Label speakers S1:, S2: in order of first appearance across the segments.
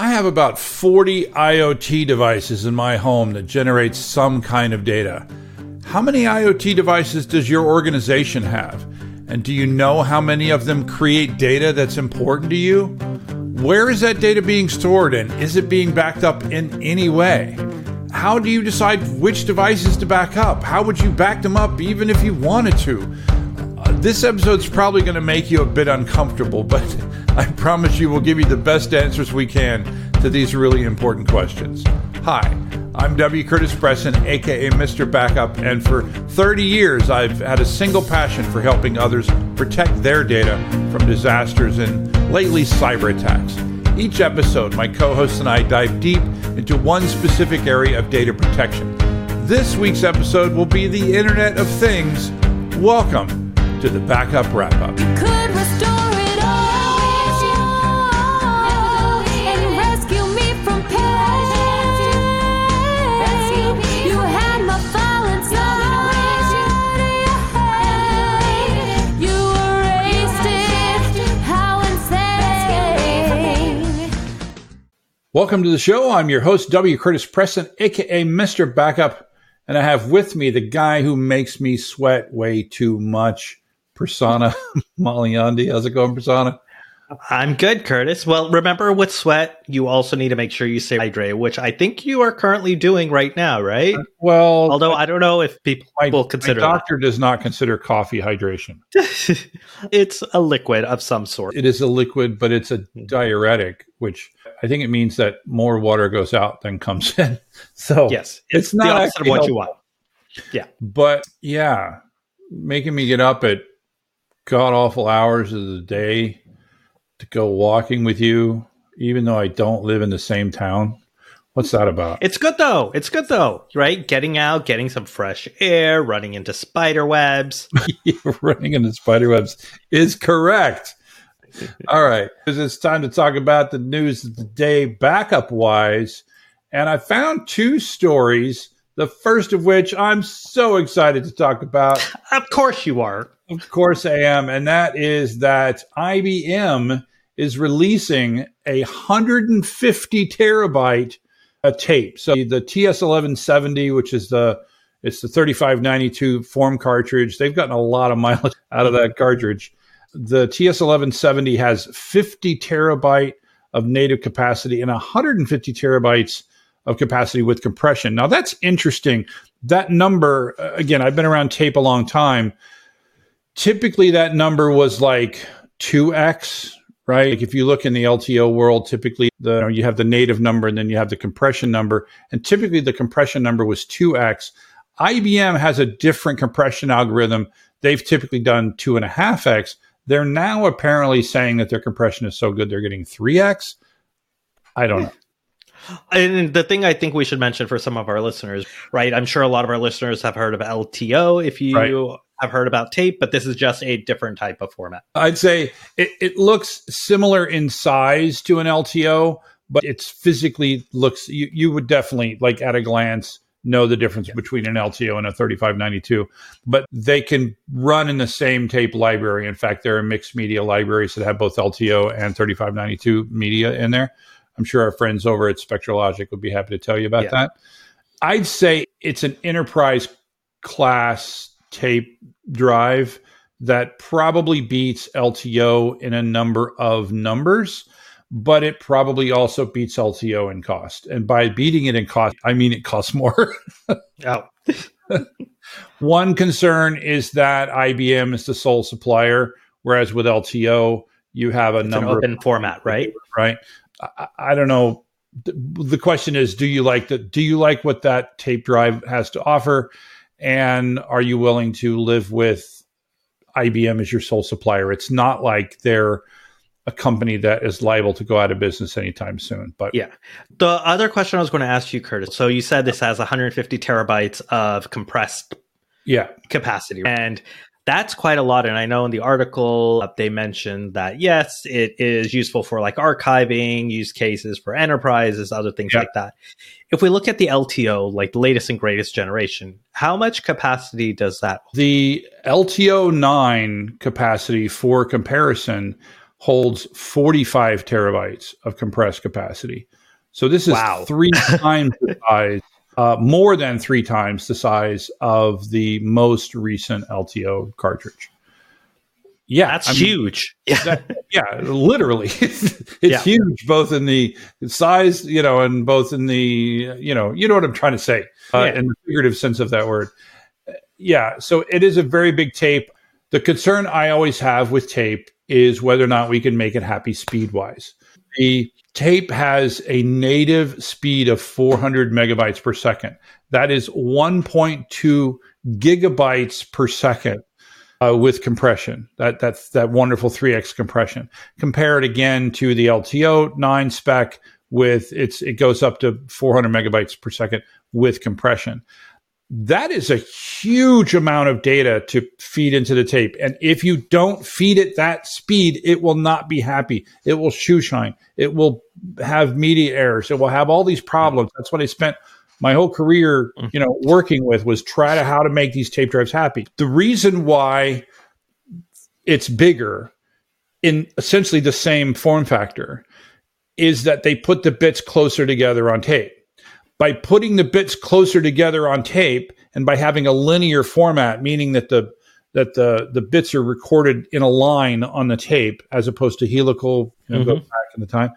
S1: I have about 40 IoT devices in my home that generate some kind of data. How many IoT devices does your organization have? And do you know how many of them create data that's important to you? Where is that data being stored and is it being backed up in any way? How do you decide which devices to back up? How would you back them up even if you wanted to? Uh, this episode's probably going to make you a bit uncomfortable, but I promise you we'll give you the best answers we can to these really important questions. Hi, I'm W. Curtis Preston, aka Mr. Backup, and for 30 years I've had a single passion for helping others protect their data from disasters and lately cyber attacks. Each episode, my co hosts and I dive deep into one specific area of data protection. This week's episode will be the Internet of Things. Welcome to the Backup Wrap Up. Welcome to the show. I'm your host, W. Curtis Preston, aka Mr. Backup, and I have with me the guy who makes me sweat way too much, Prasanna Malaiyandi. How's it going, Prasanna?
S2: I'm good, Curtis. Well, remember with sweat, you also need to make sure you stay hydrated, which I think you are currently doing right now, right? Uh,
S1: well,
S2: although I don't know if people
S1: my,
S2: will consider.
S1: My doctor that. does not consider coffee hydration.
S2: it's a liquid of some sort.
S1: It is a liquid, but it's a mm-hmm. diuretic, which I think it means that more water goes out than comes in. So
S2: yes, it's, it's not the opposite of what helpful. you want. Yeah,
S1: but yeah, making me get up at god awful hours of the day to go walking with you, even though I don't live in the same town. What's that about?
S2: It's good though. It's good though, right? Getting out, getting some fresh air, running into spider webs.
S1: running into spider webs is correct. All right. because It's time to talk about the news of the day backup wise. And I found two stories, the first of which I'm so excited to talk about.
S2: Of course you are.
S1: Of course I am. And that is that IBM is releasing a 150 terabyte uh, tape. So the TS1170, which is the it's the 3592 form cartridge. They've gotten a lot of mileage out of that cartridge. The TS1170 has 50 terabyte of native capacity and 150 terabytes of capacity with compression. Now that's interesting. That number, uh, again, I've been around tape a long time. Typically, that number was like 2x, right? Like if you look in the LTO world, typically the you, know, you have the native number and then you have the compression number, and typically the compression number was 2x. IBM has a different compression algorithm. They've typically done two and a half x. They're now apparently saying that their compression is so good they're getting 3x. I don't know.
S2: And the thing I think we should mention for some of our listeners, right? I'm sure a lot of our listeners have heard of LTO. If you right. have heard about tape, but this is just a different type of format.
S1: I'd say it, it looks similar in size to an LTO, but it's physically looks, you, you would definitely, like at a glance, know the difference yeah. between an LTO and a 3592, but they can run in the same tape library. In fact, there are mixed media libraries that have both LTO and 3592 media in there. I'm sure our friends over at SpectraLogic would be happy to tell you about yeah. that. I'd say it's an enterprise class tape drive that probably beats LTO in a number of numbers, but it probably also beats LTO in cost. And by beating it in cost, I mean it costs more.
S2: oh.
S1: One concern is that IBM is the sole supplier, whereas with LTO, you have a
S2: it's
S1: number
S2: open of, format, right?
S1: Right. I, I don't know. The question is, do you like the? Do you like what that tape drive has to offer, and are you willing to live with IBM as your sole supplier? It's not like they're a company that is liable to go out of business anytime soon. But
S2: yeah, the other question I was going to ask you, Curtis. So you said this has 150 terabytes of compressed
S1: yeah
S2: capacity, and that's quite a lot. And I know in the article uh, they mentioned that yes, it is useful for like archiving use cases for enterprises, other things yeah. like that. If we look at the LTO, like the latest and greatest generation, how much capacity does that?
S1: The LTO 9 capacity for comparison holds 45 terabytes of compressed capacity. So this is wow. three times the size, uh, more than three times the size of the most recent LTO cartridge.
S2: Yeah, that's I mean, huge.
S1: that, yeah, literally, it's yeah. huge both in the size, you know, and both in the, you know, you know what I'm trying to say, uh, yeah. in the figurative sense of that word. Yeah, so it is a very big tape. The concern I always have with tape is whether or not we can make it happy speed wise. The tape has a native speed of 400 megabytes per second. That is 1.2 gigabytes per second uh, with compression. That that's that wonderful 3x compression. Compare it again to the LTO 9 spec with its it goes up to 400 megabytes per second with compression. That is a huge amount of data to feed into the tape. And if you don't feed it that speed, it will not be happy. It will shoe shine. It will have media errors. It will have all these problems. That's what I spent my whole career, you know, working with was try to how to make these tape drives happy. The reason why it's bigger in essentially the same form factor is that they put the bits closer together on tape. By putting the bits closer together on tape and by having a linear format, meaning that the that the the bits are recorded in a line on the tape as opposed to helical, you know, mm-hmm. go back in the time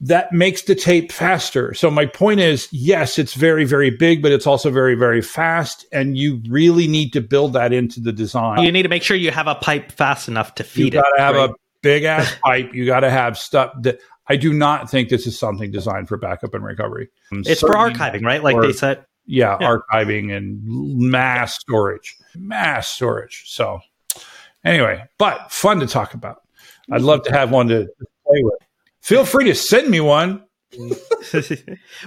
S1: that makes the tape faster. So my point is, yes, it's very, very big, but it's also very, very fast. And you really need to build that into the design.
S2: You need to make sure you have a pipe fast enough to feed
S1: you it. You got to have right? a big ass pipe. You got to have stuff that I do not think this is something designed for backup and recovery.
S2: It's for archiving, right? Like they said.
S1: Yeah, yeah, archiving and mass storage, mass storage. So anyway, but fun to talk about. I'd love to have one to play with. Feel free to send me one.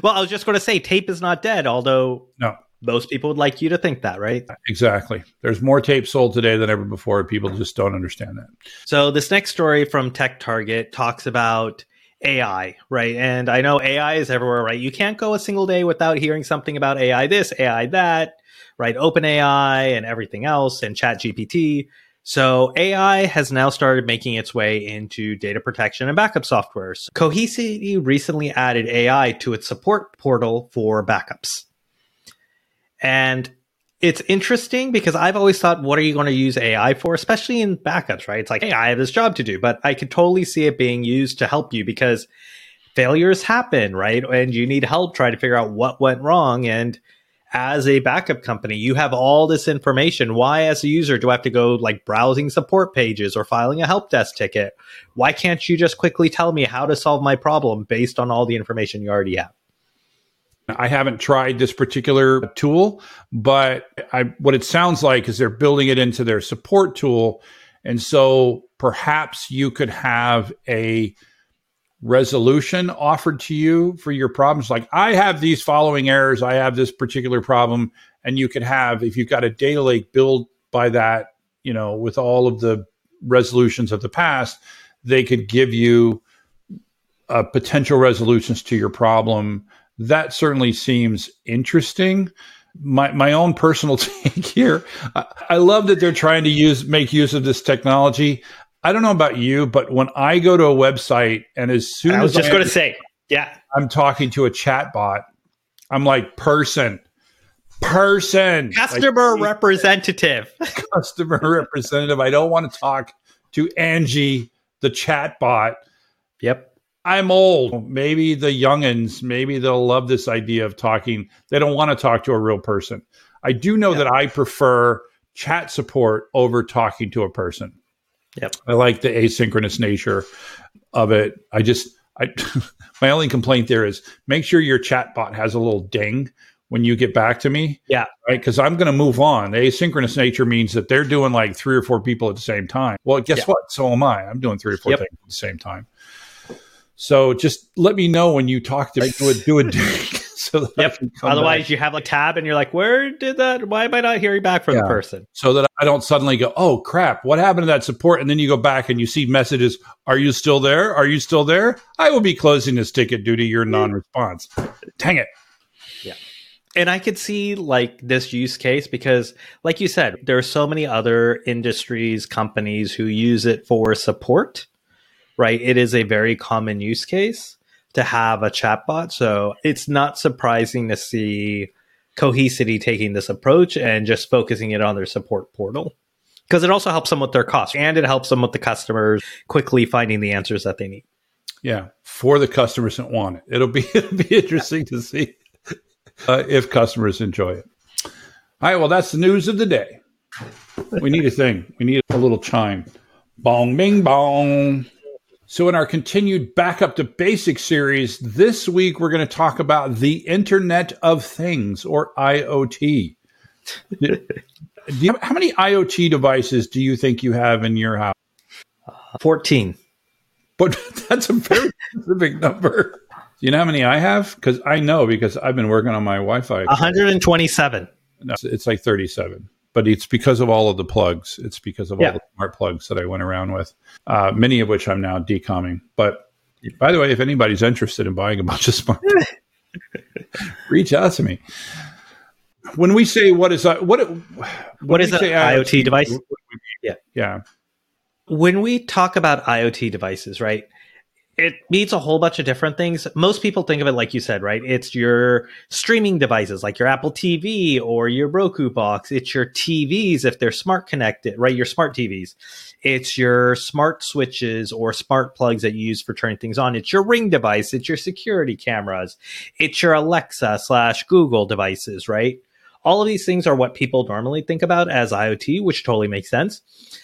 S2: well, I was just going to say tape is not dead, although
S1: no.
S2: most people would like you to think that, right?
S1: Exactly. There's more tape sold today than ever before. People just don't understand that.
S2: So, this next story from Tech Target talks about AI, right? And I know AI is everywhere, right? You can't go a single day without hearing something about AI this, AI that, right? Open AI and everything else and Chat GPT. So AI has now started making its way into data protection and backup softwares. Cohesity recently added AI to its support portal for backups. And it's interesting because I've always thought, what are you going to use AI for, especially in backups, right? It's like, hey, I have this job to do, but I could totally see it being used to help you because failures happen, right? And you need help trying to figure out what went wrong. And as a backup company, you have all this information. Why, as a user, do I have to go like browsing support pages or filing a help desk ticket? Why can't you just quickly tell me how to solve my problem based on all the information you already have?
S1: I haven't tried this particular tool, but I, what it sounds like is they're building it into their support tool. And so perhaps you could have a resolution offered to you for your problems. Like i have these following errors. I have this particular problem. And you could have if you've got a data lake built by that you know with all of the resolutions of the past they could give you uh, potential resolutions to your problem that certainly seems interesting my my own personal take here. I, I, love that they're trying to use make use of this technology. I don't know about you, but when I go to a website and as soon
S2: I
S1: was
S2: as just going to say, yeah,
S1: I'm talking to a chat bot, I'm like person, person,
S2: customer like, representative,
S1: customer representative. I don't want to talk to Angie, the chat bot.
S2: Yep.
S1: I'm old. Maybe the youngins, maybe they'll love this idea of talking. They don't want to talk to a real person. I do know that I prefer chat support over talking to a person.
S2: Yep.
S1: I like the asynchronous nature of it. I just, I, my only complaint there is make sure your chat bot has a little ding when you get back to me.
S2: Yeah.
S1: Right. Cause I'm going to move on. The asynchronous nature means that they're doing like three or four people at the same time. Well, guess yeah. what? So am I. I'm doing three or four yep. things at the same time. So just let me know when you talk to me. Do it. Do it.
S2: so yep. Otherwise, back. you have a tab and you're like, where did that? Why am I not hearing back from yeah. the person?
S1: So that I don't suddenly go, oh crap, what happened to that support? And then you go back and you see messages, are you still there? Are you still there? I will be closing this ticket due to your non response. Dang it.
S2: Yeah. And I could see like this use case because, like you said, there are so many other industries, companies who use it for support right? It is a very common use case to have a chatbot. So it's not surprising to see Cohesity taking this approach and just focusing it on their support portal. Because it also helps them with their costs and it helps them with the customers quickly finding the answers that they need.
S1: Yeah, for the customers that want it. It'll be it'll be interesting to see uh, if customers enjoy it. All right, well, that's the news of the day. We need a thing. We need a little chime. Bong, bing, bong. So, in our continued Backup to Basics series, this week we're going to talk about the Internet of Things or IoT. you, how many IoT devices do you think you have in your house?
S2: Uh, 14.
S1: But that's a very specific number. Do you know how many I have? Because I know because I've been working on my Wi Fi.
S2: 127.
S1: No, it's like 37 but it's because of all of the plugs. It's because of all the smart plugs that I went around with, uh, many of which I'm now decomming. But by the way, if anybody's interested in buying a bunch of smart, reach out to me. When we say what is uh, what
S2: what is an IoT, IoT device?
S1: Yeah, yeah.
S2: When we talk about IoT devices, right? It means a whole bunch of different things. Most people think of it like you said, right? It's your streaming devices like your Apple TV or your Roku box. It's your TVs if they're smart connected, right? Your smart TVs. It's your smart switches or smart plugs that you use for turning things on. It's your ring device. It's your security cameras. It's your Alexa slash Google devices, right? All of these things are what people normally think about as IoT, which totally makes sense.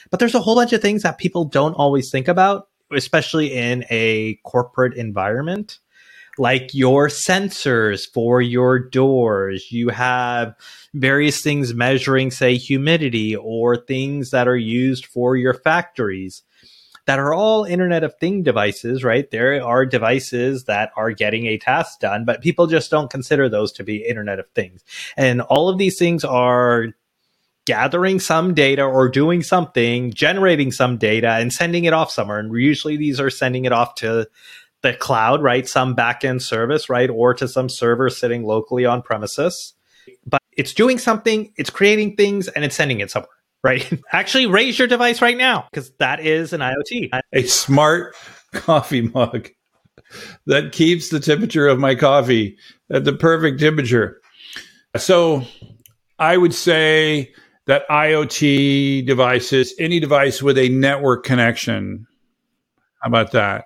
S2: But there's a whole bunch of things that people don't always think about especially in a corporate environment like your sensors for your doors. You have various things measuring, say, humidity or things that are used for your factories that are all Internet of Thing devices, right? There are devices that are getting a task done, but people just don't consider those to be Internet of Things. And all of these things are gathering some data or doing something, generating some data and sending it off somewhere. And usually these are sending it off to the cloud, right? Some backend service, right? Or to some server sitting locally on premises. But it's doing something, it's creating things, and it's sending it somewhere, right? Actually, raise your device right now because that is an IoT.
S1: A smart coffee mug that keeps the temperature of my coffee at the perfect temperature. So I would say that IoT devices, any device with a network connection. How about that?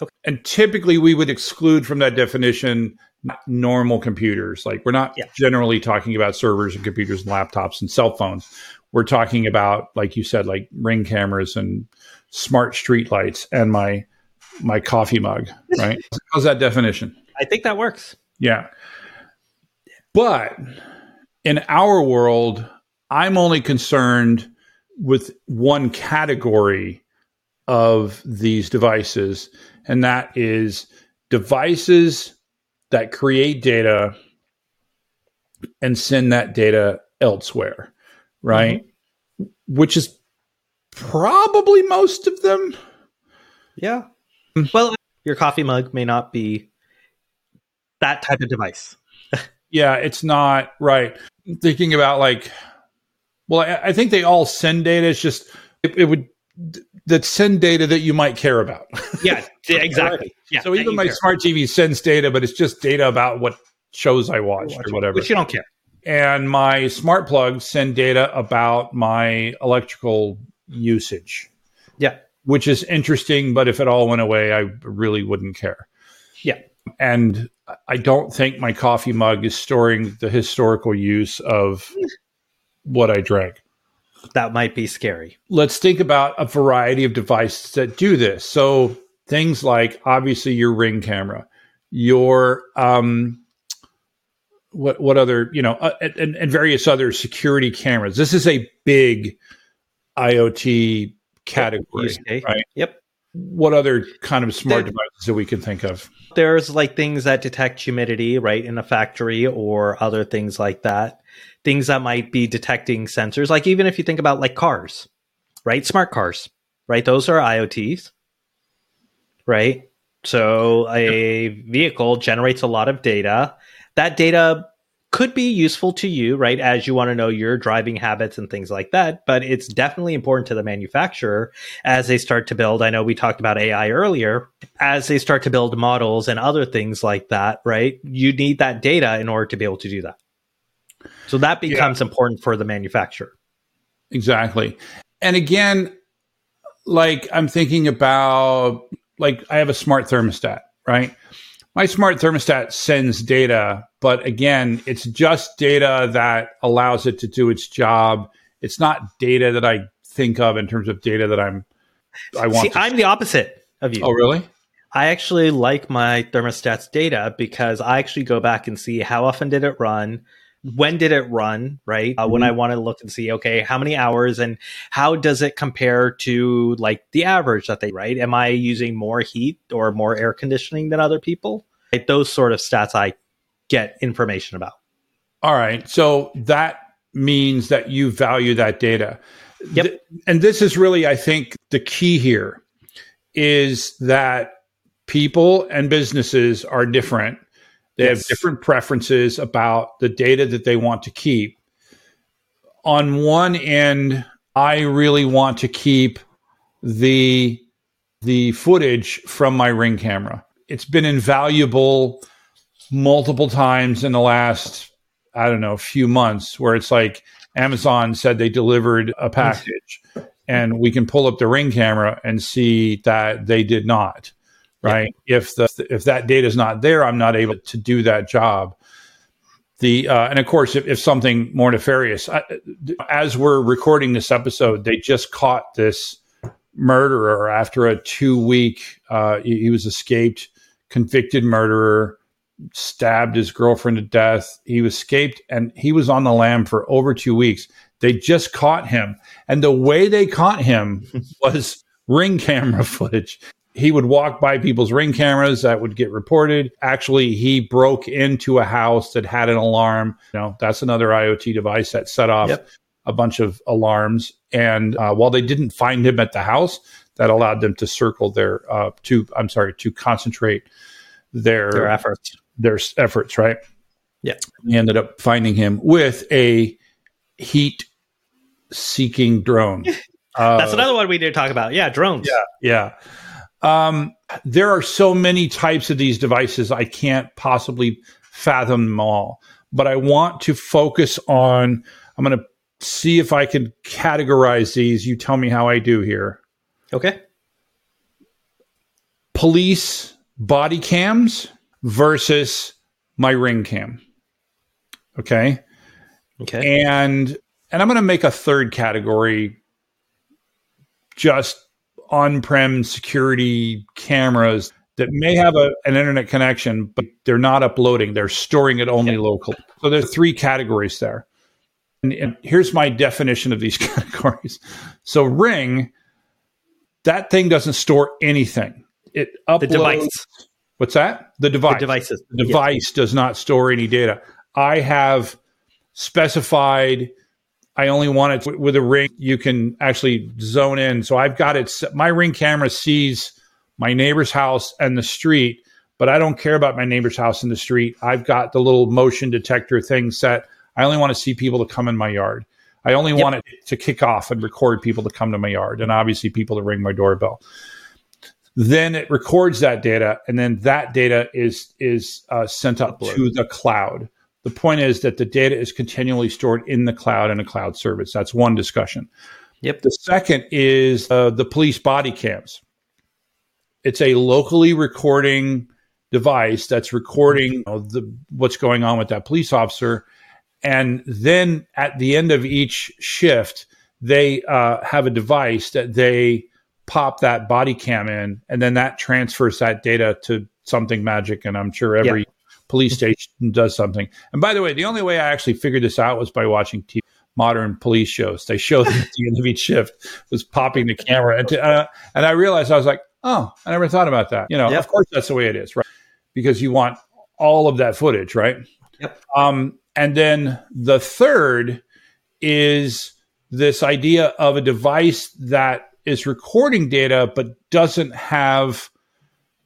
S1: Okay. And typically we would exclude from that definition normal computers. Like we're not yeah. generally talking about servers and computers and laptops and cell phones. We're talking about, like you said, like ring cameras and smart street lights and my my coffee mug, right? How's that definition?
S2: I think that works.
S1: Yeah. But in our world, I'm only concerned with one category of these devices, and that is devices that create data and send that data elsewhere, right? Mm-hmm. Which is probably most of them.
S2: Yeah. Well, your coffee mug may not be that type of device.
S1: yeah, it's not right. thinking about like well, I, I think they all send data. It's just it, it, would that send data that you might care about.
S2: yeah, exactly. Yeah,
S1: so even my smart TV sends data, but it's just data about what shows I watched or whatever,
S2: which you don't care.
S1: And my smart plugs send data about my electrical usage.
S2: Yeah,
S1: which is interesting. But if it all went away, I really wouldn't care.
S2: Yeah,
S1: and I don't think my coffee mug is storing the historical use of what I drank.
S2: That might be scary.
S1: Let's think about a variety of devices that do this. So things like obviously your ring camera, your um, what what other you know, uh, and, and various other security cameras. This is a big IoT category, right?
S2: Yep.
S1: What other kind of smart devices that we can think of?
S2: There's like things that detect humidity, right, in a factory or other things like that things that might be detecting sensors. Like even if you think about like cars, right? Smart cars, right? Those are IoTs, right? So a vehicle generates a lot of data. That data could be useful to you, right? As you want to know your driving habits and things like that. But it's definitely important to the manufacturer as they start to build. I know we talked about AI earlier. As they start to build models and other things like that, right? You need that data in order to be able to do that. So that becomes yeah. important for the manufacturer.
S1: Exactly. And again, like I'm thinking about, like, I have a smart thermostat, right? my smart thermostat sends data, but again, it's just data that allows it to do its job. It's not data that I think of in terms of data that I'm I want.
S2: See, I'm the opposite of you.
S1: Oh, really?
S2: I actually like my thermostat's data because I actually go back and see how often did it run, when did it run, right? Uh, mm-hmm. When I want to look and see, okay, how many hours and how does it compare to like the average that they, right? Am I using more heat or more air conditioning than other people? Right? Those sort of stats I get information about.
S1: All right. So that means that you value that data.
S2: Yep. Th-
S1: and this is really, I think, the key here is that people and businesses are different they yes. have different preferences about the data that they want to keep. On one end, I really want to keep the the footage from my ring camera. It's been invaluable multiple times in the last I don't know, few months where it's like Amazon said they delivered a package and we can pull up the ring camera and see that they did not right? Yeah. If the if that data is not there, I'm not able to do that job. The uh, and of course, if, if something more nefarious, I, as we're recording this episode, they just caught this murderer after a two week. Uh, he, he was escaped, convicted murderer, stabbed his girlfriend to death. He escaped, and he was on the lam for over two weeks. They just caught him, and the way they caught him was ring camera footage he would walk by people's ring cameras that would get reported. Actually, he broke into a house that had an alarm. You know, that's another IoT device that set off yep. a bunch of alarms. And uh, while they didn't find him at the house, that allowed them to circle their uh, to I'm sorry to concentrate their,
S2: their efforts
S1: their efforts right.
S2: Yeah,
S1: he ended up finding him with a heat seeking drone.
S2: Uh, That's another one we did talk about. Yeah, drones.
S1: Yeah, yeah. Um, there are so many types of these devices, I can't possibly fathom them all. But I want to focus on, I'm going to see if I can categorize these. You tell me how I do here.
S2: Okay.
S1: Police body cams versus my ring cam. Okay.
S2: Okay.
S1: And and I'm going to make a third category just on-prem security cameras that may have a, an internet connection, but they're not uploading. They're storing it only locally. So there's three categories there. And, and, here's my definition of these categories. So Ring, that thing doesn't store anything. It uploads. The device. What's that? The device. The
S2: devices.
S1: The device does not store any data. I have specified – I only want it with a ring. You can actually zone in. So I've got it. My ring camera sees my neighbor's house and the street, but I don't care about my neighbor's house and the street. I've got the little motion detector thing set. I only want to see people to come in my yard. I only yep. want it to kick off and record people to come to my yard and obviously people to ring my doorbell. Then it records that data and then that data is is uh, sent up Upload. to the cloud. The point is that the data is continually stored in the cloud in a cloud service. That's one discussion.
S2: Yep.
S1: The second is uh, the police body cams. It's a locally recording device that's recording you know, the, what's going on with that police officer. And then at the end of each shift, they uh, have a device that they pop that body cam in, and then that transfers that data to something magic. And I'm sure every yep police station does something. And by the way, the only way I actually figured this out was by watching TV, modern police shows. They show at the end of each shift was popping the camera, and, to, uh, and I realized I was like, oh, I never thought about that. You know, yep. of course that's the way it is, right? Because you want all of that footage, right?
S2: Yep.
S1: Um, and then the third is this idea of a device that is recording data but doesn't have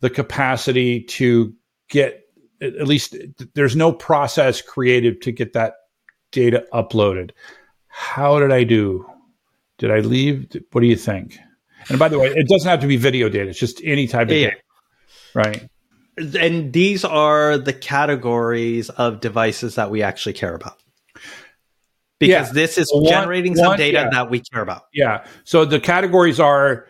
S1: the capacity to get at least there's no process created to get that data uploaded. How did I do? Did I leave? What do you think? And by the way, it doesn't have to be video data. It's just any type of yeah. data, right?
S2: And these are the categories of devices that we actually care about. Because yeah. this is one, generating some one, data yeah. that we care about.
S1: Yeah. So the categories are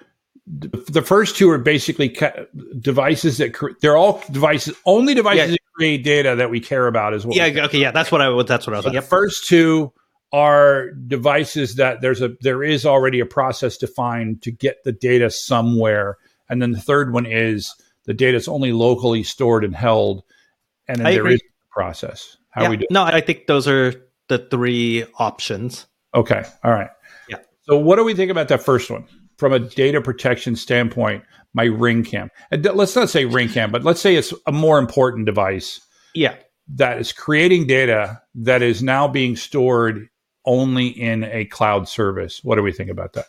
S1: the first two are basically ca- devices that cre- they're all devices, only devices that create data that we care about as well.
S2: Yeah. Okay. Yeah. That's what I. That's what I was.
S1: So the first two are devices that there's a there is already a process defined to get the data somewhere and then the third one is the data is only locally stored and held and then I there agree. is a process
S2: how yeah. we do no i think those are the three options
S1: okay all right
S2: yeah
S1: so what do we think about that first one from a data protection standpoint my ring cam and let's not say ring cam but let's say it's a more important device
S2: yeah
S1: that is creating data that is now being stored only in a cloud service. What do we think about that?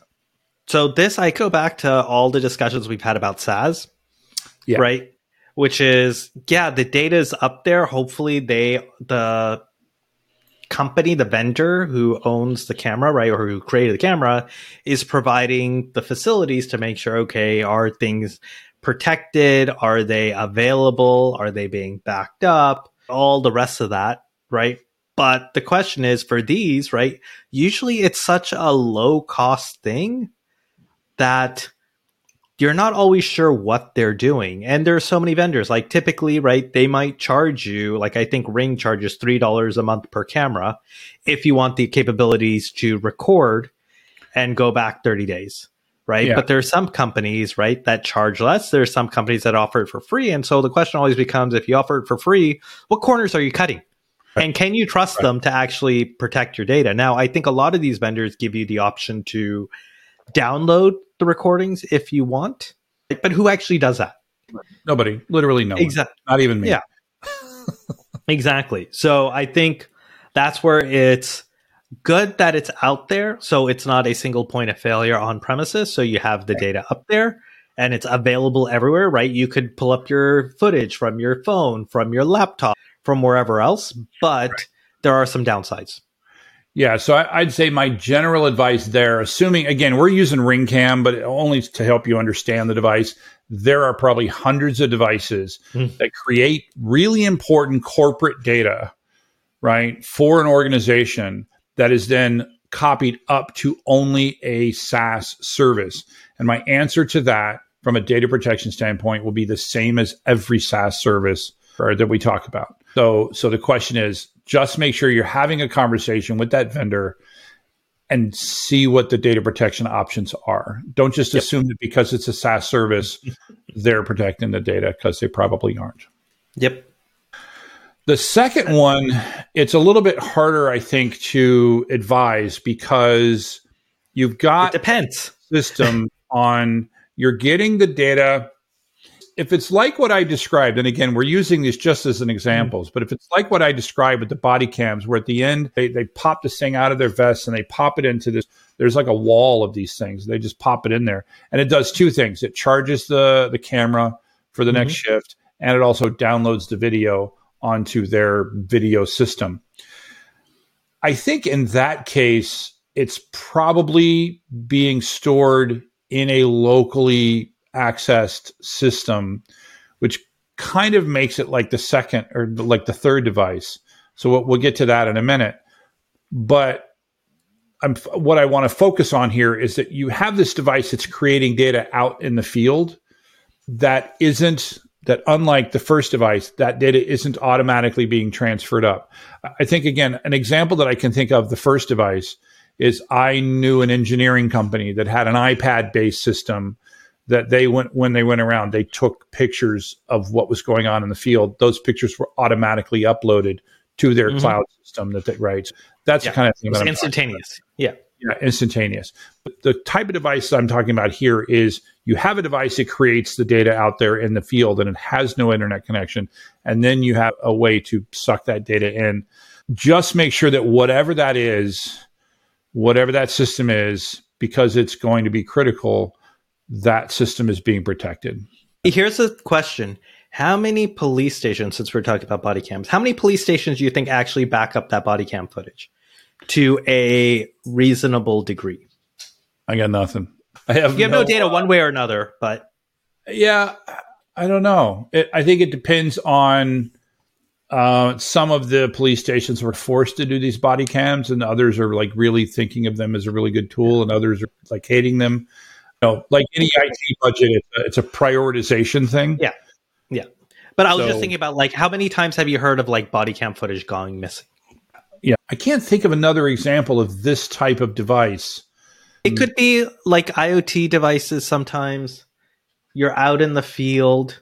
S2: So this I go back to all the discussions we've had about SaaS. Yeah. Right? Which is yeah, the data is up there. Hopefully they the company, the vendor who owns the camera, right, or who created the camera, is providing the facilities to make sure, okay, are things protected? Are they available? Are they being backed up? All the rest of that, right? But the question is for these, right? Usually it's such a low cost thing that you're not always sure what they're doing. And there are so many vendors. Like typically, right, they might charge you, like I think Ring charges $3 a month per camera if you want the capabilities to record and go back 30 days. Right. Yeah. But there are some companies, right, that charge less. There are some companies that offer it for free. And so the question always becomes if you offer it for free, what corners are you cutting? And can you trust right. them to actually protect your data? Now, I think a lot of these vendors give you the option to download the recordings if you want, but who actually does that?
S1: Nobody, literally no exactly. Not even me.
S2: Yeah. exactly. So I think that's where it's good that it's out there. So it's not a single point of failure on premises. So you have the data up there and it's available everywhere, right? You could pull up your footage from your phone, from your laptop from wherever else, but right. there are some downsides.
S1: Yeah, so I, would say my general advice there, assuming again we're using RingCam, but only to help you understand the device. There are probably hundreds of devices mm. that create really important corporate data, right, for an organization that is then copied up to only a SaaS service. And my answer to that, from a data protection standpoint, will be the same as every SaaS service that we talk about. So, so the question is just make sure you're having a conversation with that vendor and see what the data protection options are. Don't just yep. assume that because it's a SaaS service, they're protecting the data because they probably aren't.
S2: Yep.
S1: The second one, it's a little bit harder, I think, to advise because you've got
S2: it depends
S1: system on you're getting the data if it's like what I described, and again, we're using these just as an examples, mm-hmm. but if it's like what I described with the body cams, where at the end they, they pop this thing out of their vest and they pop it into this, there's like a wall of these things. They just pop it in there. And it does two things. It charges the, the camera for the mm-hmm. next shift, and it also downloads the video onto their video system. I think in that case, it's probably being stored in a locally accessed system, which kind of makes it like the second or like the third device. So we'll, we'll get to that in a minute. But I'm, what I want to focus on here is that you have this device that's creating data out in the field that isn't that unlike the first device that data isn't automatically being transferred up i think again an example that i can think of the first device is i knew an engineering company that had an ipad based system that they went when they went around they took pictures of what was going on in the field. Those pictures were automatically uploaded to their mm-hmm. cloud system that they writes that's yeah. the kind of thing
S2: that instantaneous. yeah.
S1: Yeah instantaneous. But the type of device i'm talking about here is you have a device that creates the data out there in the field and it has no internet connection and then you have a way to suck that data in. Just make sure that whatever that is whatever that system is because it's going to be critical that system is being protected.
S2: Here's a question how many police stations, since we're talking about body cams, how many police stations do you think actually back up that body cam footage to a reasonable degree?
S1: I got nothing. I have,
S2: you have no, no data one way or another, but
S1: yeah, I don't know. It, I think it depends on uh, some of the police stations were forced to do these body cams, and others are like really thinking of them as a really good tool, and others are like hating them. You know, like any IT budget, it's a, it's a prioritization thing.
S2: Yeah, yeah. But I was so, just thinking about like how many times have you heard of like body cam footage going missing?
S1: Yeah, I can't think of another example of this type of device.
S2: It could be like IoT devices. Sometimes you're out in the field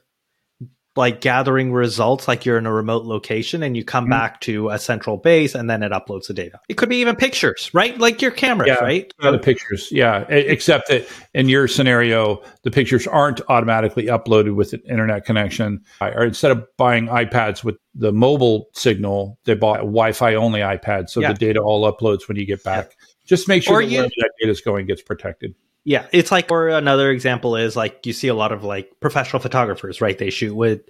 S2: like gathering results like you're in a remote location and you come mm-hmm. back to a central base and then it uploads the data. It could be even pictures, right? Like your cameras,
S1: yeah,
S2: right?
S1: the pictures, yeah. Except that in your scenario, the pictures aren't automatically uploaded with an internet connection. Or instead of buying iPads with the mobile signal, they bought a Wi-Fi only iPad, so yeah. the data all uploads when you get back. Yeah. Just make sure that you, where that data is going gets protected.
S2: Yeah, it's like, or another example is like you see a lot of like professional photographers, right? They shoot with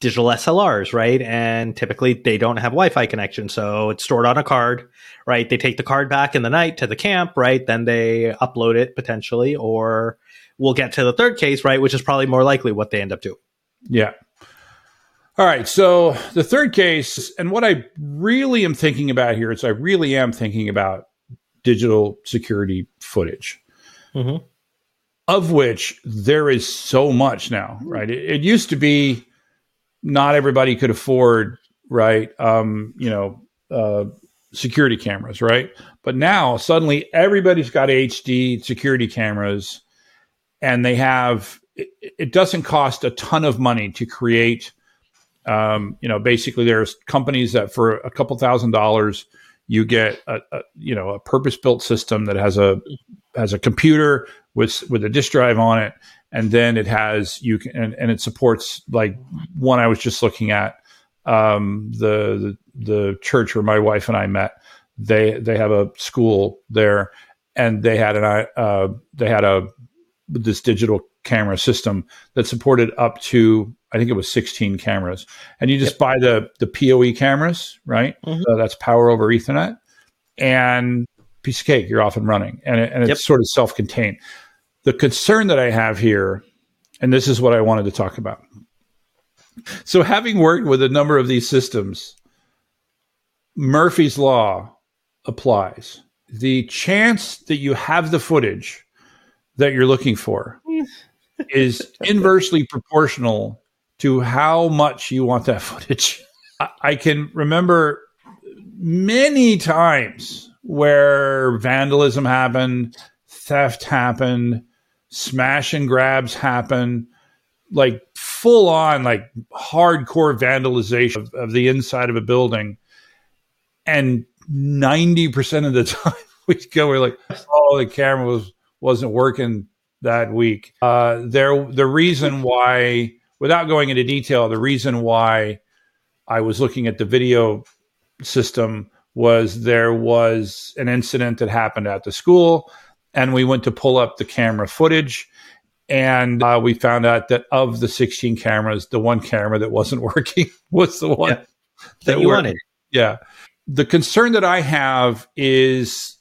S2: digital SLRs, right? And typically they don't have Wi Fi connection. So it's stored on a card, right? They take the card back in the night to the camp, right? Then they upload it potentially, or we'll get to the third case, right? Which is probably more likely what they end up doing.
S1: Yeah. All right. So the third case, and what I really am thinking about here is I really am thinking about digital security footage mm-hmm. of which there is so much now, right? It, it, used to be not everybody could afford, right? Um, you know, uh, security cameras, right? But now suddenly everybody's got HD security cameras, and they have. It, it doesn't cost a ton of money to create. Um, you know, basically, there's companies that for a couple thousand dollars you get a, a, you know a purpose built system that has a has a computer with with a disk drive on it, and then it has you can and, and it supports like one I was just looking at um, the, the the church where my wife and I met. They they have a school there, and they had an uh, they had a this digital camera system that supported up to I think it was 16 cameras, and you just yep. buy the the PoE cameras, right? Mm-hmm. So that's power over Ethernet, and piece of cake, you're off and running, and it, and it's yep. sort of self contained. The concern that I have here, and this is what I wanted to talk about. So, having worked with a number of these systems, Murphy's Law applies. The chance that you have the footage that you're looking for is inversely proportional to how much you want that footage. I can remember many times where vandalism happened, theft happened, smash and grabs happened, like full on, like hardcore vandalization of, of the inside of a building. And 90% of the time we go, we're like, oh, the camera was, wasn't working that week. Uh, there, the reason why, without going into detail, the reason why I was looking at the video system was there was an incident that happened at the school, and we went to pull up the camera footage. And uh, we found out that of the 16 cameras, the one camera that wasn't working was the one yeah. that,
S2: that you wanted.
S1: Yeah. The concern that I have is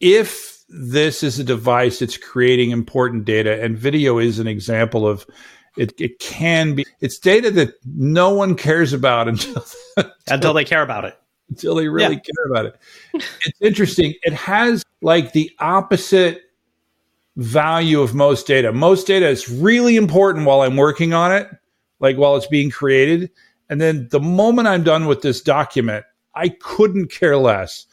S1: if this is a device that's creating important data, and video is an example of it, it can be it's data that no one cares about until
S2: until they care about it.
S1: until they really yeah. care about it. It's interesting. It has like the opposite value of most data. Most data is really important while i'm working on it like while it's being created. And then the moment i'm done with this document i couldn't care less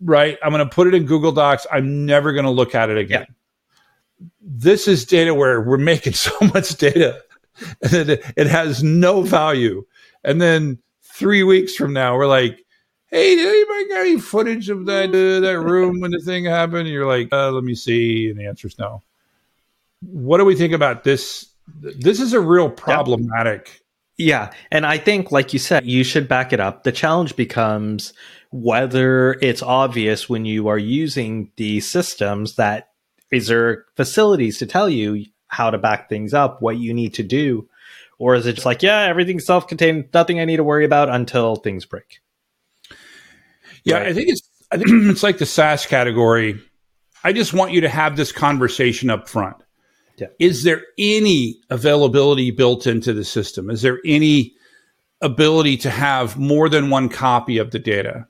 S1: right? I'm going to put it in Google Docs. I'm never going to look at it again. Yeah. This is data where we're making so much data and it, it has no value. And then three weeks from now, we're like, hey, did anybody got any footage of that uh, that room when the thing happened? And you're like, uh, let me see. And the answer is no. What do we think about this? This is a real problematic.
S2: Yeah. And I think, like you said, you should back it up. The challenge becomes whether it's obvious when you are using these systems that is there facilities to tell you how to back things up, what you need to do, Or is it just like, yeah, everything's self contained, nothing I need to worry about until things break?
S1: Yeah, right. I think it's I think it's like the SaaS category. I just want you to have this conversation up front. Yeah. Is there any availability built into the system? Is there any ability to have more than one copy of the data?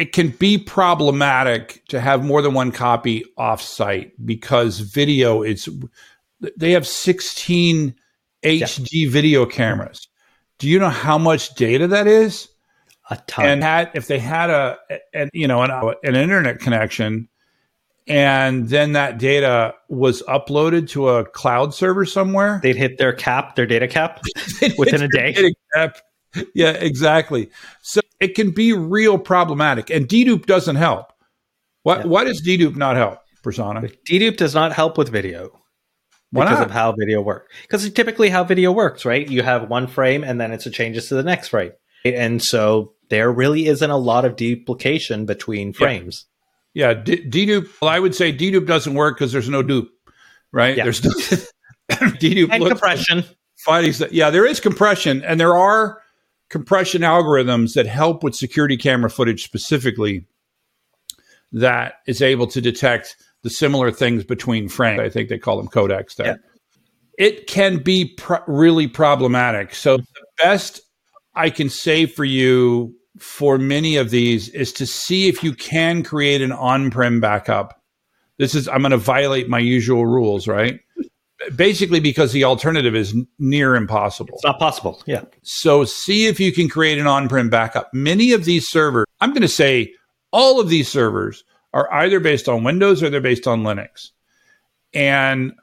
S1: It can be problematic to have more than one copy offsite because video is they have 16 HD yeah. video cameras. Do you know how much data that is?
S2: A ton.
S1: And had, if they had a, an, you know, an, an internet connection, and then that data was uploaded to a cloud server somewhere,
S2: they'd hit their cap, their data cap, within a day.
S1: Yeah, exactly. So it can be real problematic, and dedupe doesn't help. What yeah. why does dedupe not help, Prasanna?
S2: Dedupe does not help with video. Why because not? of how video works. Because typically how video works, right? You have one frame and then it's a changes to the next frame. And so there really isn't a lot of duplication between frames.
S1: Yeah, yeah D- dedupe. Well, I would say dedupe doesn't work because there's no dupe, right? Yeah. There's no
S2: dedupe and compression.
S1: Fighting, yeah, there is compression, and there are compression algorithms that help with security camera footage specifically that is able to detect the similar things between frames. I think they call them codecs there. Yeah. It can be pr- really problematic. So the best I can say for you for many of these is to see if you can create an on-prem backup. This is I'm going to violate my usual rules, right? Basically because the alternative is near impossible.
S2: It's not possible. Yeah.
S1: So see if you can create an on-prem backup. Many of these servers, I'm going to say all of these servers are either based on Windows or they're based on Linux. And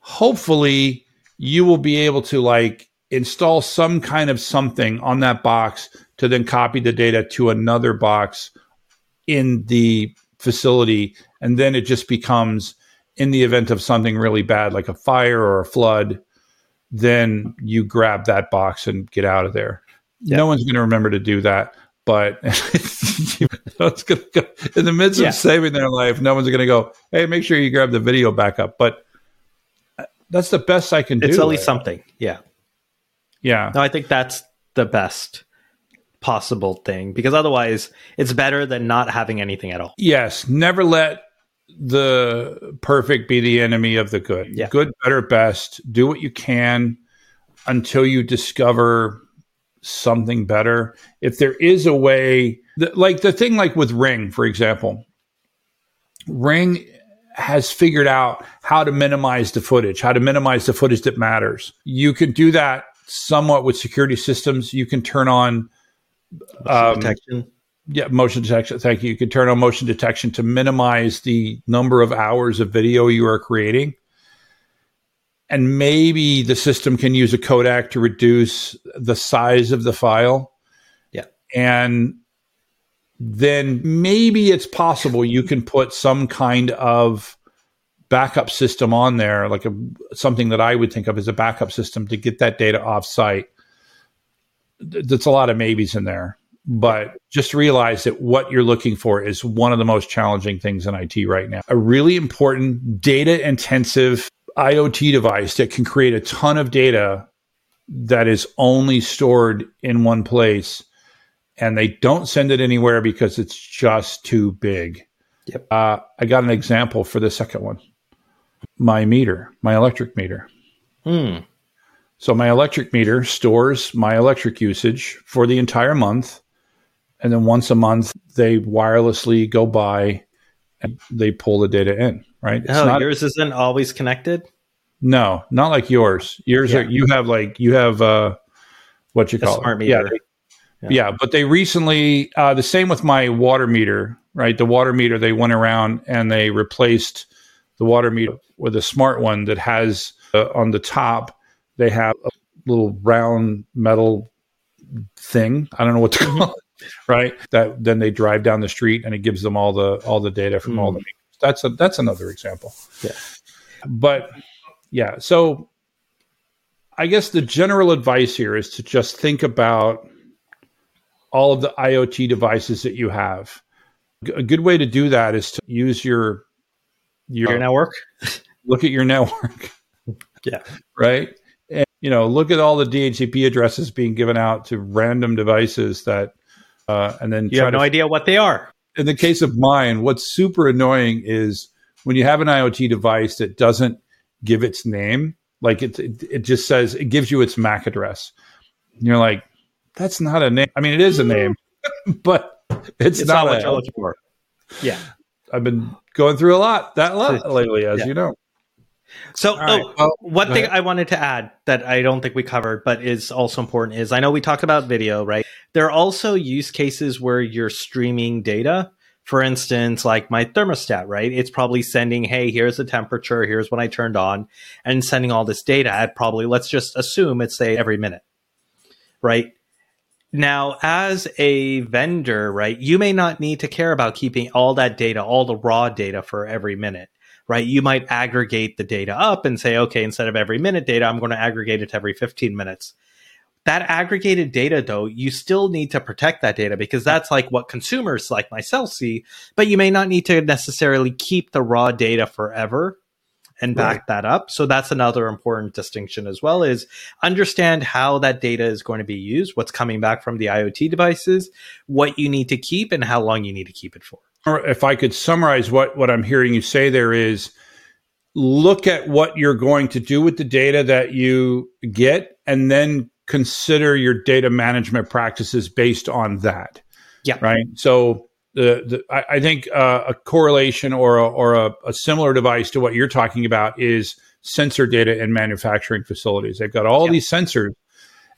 S1: hopefully you will be able to like install some kind of something on that box to then copy the data to another box in the facility. And then it just becomes, in the event of something really bad, like a fire or a flood, then you grab that box and get out of there. Yeah. No one's going to remember to do that. But it's going to go in the midst yeah. of saving their life. No one's going to go, "Hey, make sure you grab the video backup." But uh, that's the best I can do.
S2: It's at least something. Yeah.
S1: Yeah.
S2: No, I think that's the best possible thing because otherwise it's better than not having anything at all.
S1: Yes. Never let the perfect be the enemy of the good. Yeah. Good, better, best. Do what you can until you discover something better. If there is a way, like the thing like with Ring, for example, Ring has figured out how to minimize the footage, how to minimize the footage that matters. You can do that somewhat with security systems. You can turn on
S2: um, detection.
S1: Yeah, motion detection. Thank you. You can turn on motion detection to minimize the number of hours of video you are creating. And maybe the system can use a codec to reduce the size of the file.
S2: Yeah.
S1: And then maybe it's possible you can put some kind of backup system on there, like a something that I would think of as a backup system to get that data off site. That's a lot of maybes in there, but just realize that what you're looking for is one of the most challenging things in IT right now. A really important data intensive IoT device that can create a ton of data that is only stored in one place and they don't send it anywhere because it's just too big.
S2: Yep.
S1: Uh, I got an example for the second one my meter, my electric meter.
S2: Hmm.
S1: So my electric meter stores my electric usage for the entire month. And then once a month, they wirelessly go by and they pull the data in, right?
S2: It's oh, not, yours isn't always connected?
S1: No, not like yours. Yours yeah. are, you have like, you have, uh, what you call
S2: smart
S1: it?
S2: meter.
S1: Yeah, yeah. yeah. But they recently, uh, the same with my water meter, right? The water meter, they went around and they replaced the water meter with a smart one that has uh, on the top they have a little round metal thing. I don't know what to mm-hmm. call it. Right. That then they drive down the street and it gives them all the all the data from mm. all the mm. meters. That's a that's another example.
S2: Yeah.
S1: But yeah, so I guess the general advice here is to just think about all of the IoT devices that you have. A good way to do that is to use your
S2: your network.
S1: Look at your network.
S2: yeah.
S1: Right. And you know, look at all the DHCP addresses being given out to random devices that, uh, and then
S2: you have no
S1: to,
S2: idea what they are.
S1: In the case of mine, what's super annoying is when you have an IoT device that doesn't give its name, like it, it, it just says it gives you its MAC address. And you're like, that's not a name. I mean, it is a name, but it's,
S2: It's
S1: not,
S2: not what
S1: a,
S2: you're looking for. Yeah.
S1: I've been going through a lot that lot lately, as
S2: Yeah.
S1: you know.
S2: So,
S1: All right,
S2: oh,
S1: well,
S2: one thing
S1: ahead.
S2: I wanted to add that I don't think we covered, but is also important is I know we talked about video, right? There are also use cases where you're streaming data. For instance, like my thermostat, right? It's probably sending, hey, here's the temperature, here's when I turned on, and sending all this data at probably, let's just assume it's say every minute, right? Now, as a vendor, right, you may not need to care about keeping all that data, all the raw data for every minute right? You might aggregate the data up and say, okay, instead of every minute data, I'm going to aggregate it every 15 minutes. That aggregated data, though, you still need to protect that data because that's like what consumers like myself see, but you may not need to necessarily keep the raw data forever and back
S1: Right.
S2: that up. So that's another important distinction as well is understand how that data is going to be used, what's coming back from the IoT devices, what you need to keep and how long you need to keep it for.
S1: Or if I could summarize what, what I'm hearing you say there is look at what you're going to do with the data that you get and then consider your data management practices based on that.
S2: Yeah.
S1: Right. So the, the I, I think uh, a correlation or a, or a, a similar device to what you're talking about is sensor data in manufacturing facilities. They've got all
S2: Yeah.
S1: these sensors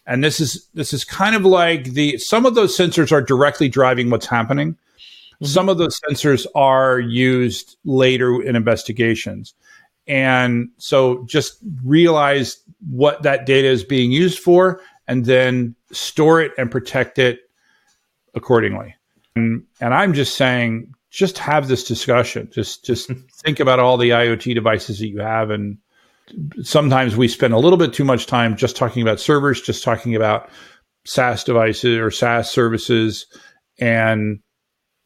S1: and this is this is kind of like the some of those sensors are directly driving what's happening Mm-hmm. some of those sensors are used later in investigations. And so just realize what that data is being used for and then store it and protect it accordingly. And, and i'm just saying just have this discussion. Just just mm-hmm. think about all the iot devices that you have. And sometimes we spend a little bit too much time just talking about servers, just talking about SaaS devices or SaaS services, and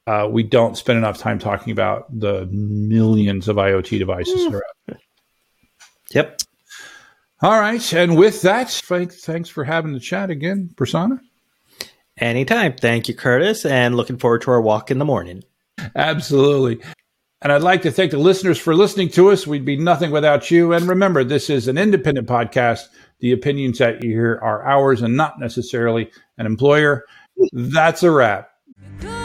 S1: uh, we don't spend enough time talking about the millions of IoT devices that are.
S2: Yep.
S1: All right, and with that, Frank, thanks for having the chat again, Prasanna.
S2: Anytime. Thank you, Curtis, and looking forward to our walk in the morning.
S1: Absolutely. And I'd like to thank the listeners for listening to us. We'd be nothing without you. And remember, this is an independent podcast. The opinions that you hear are ours and not necessarily an employer. That's a wrap.
S3: Good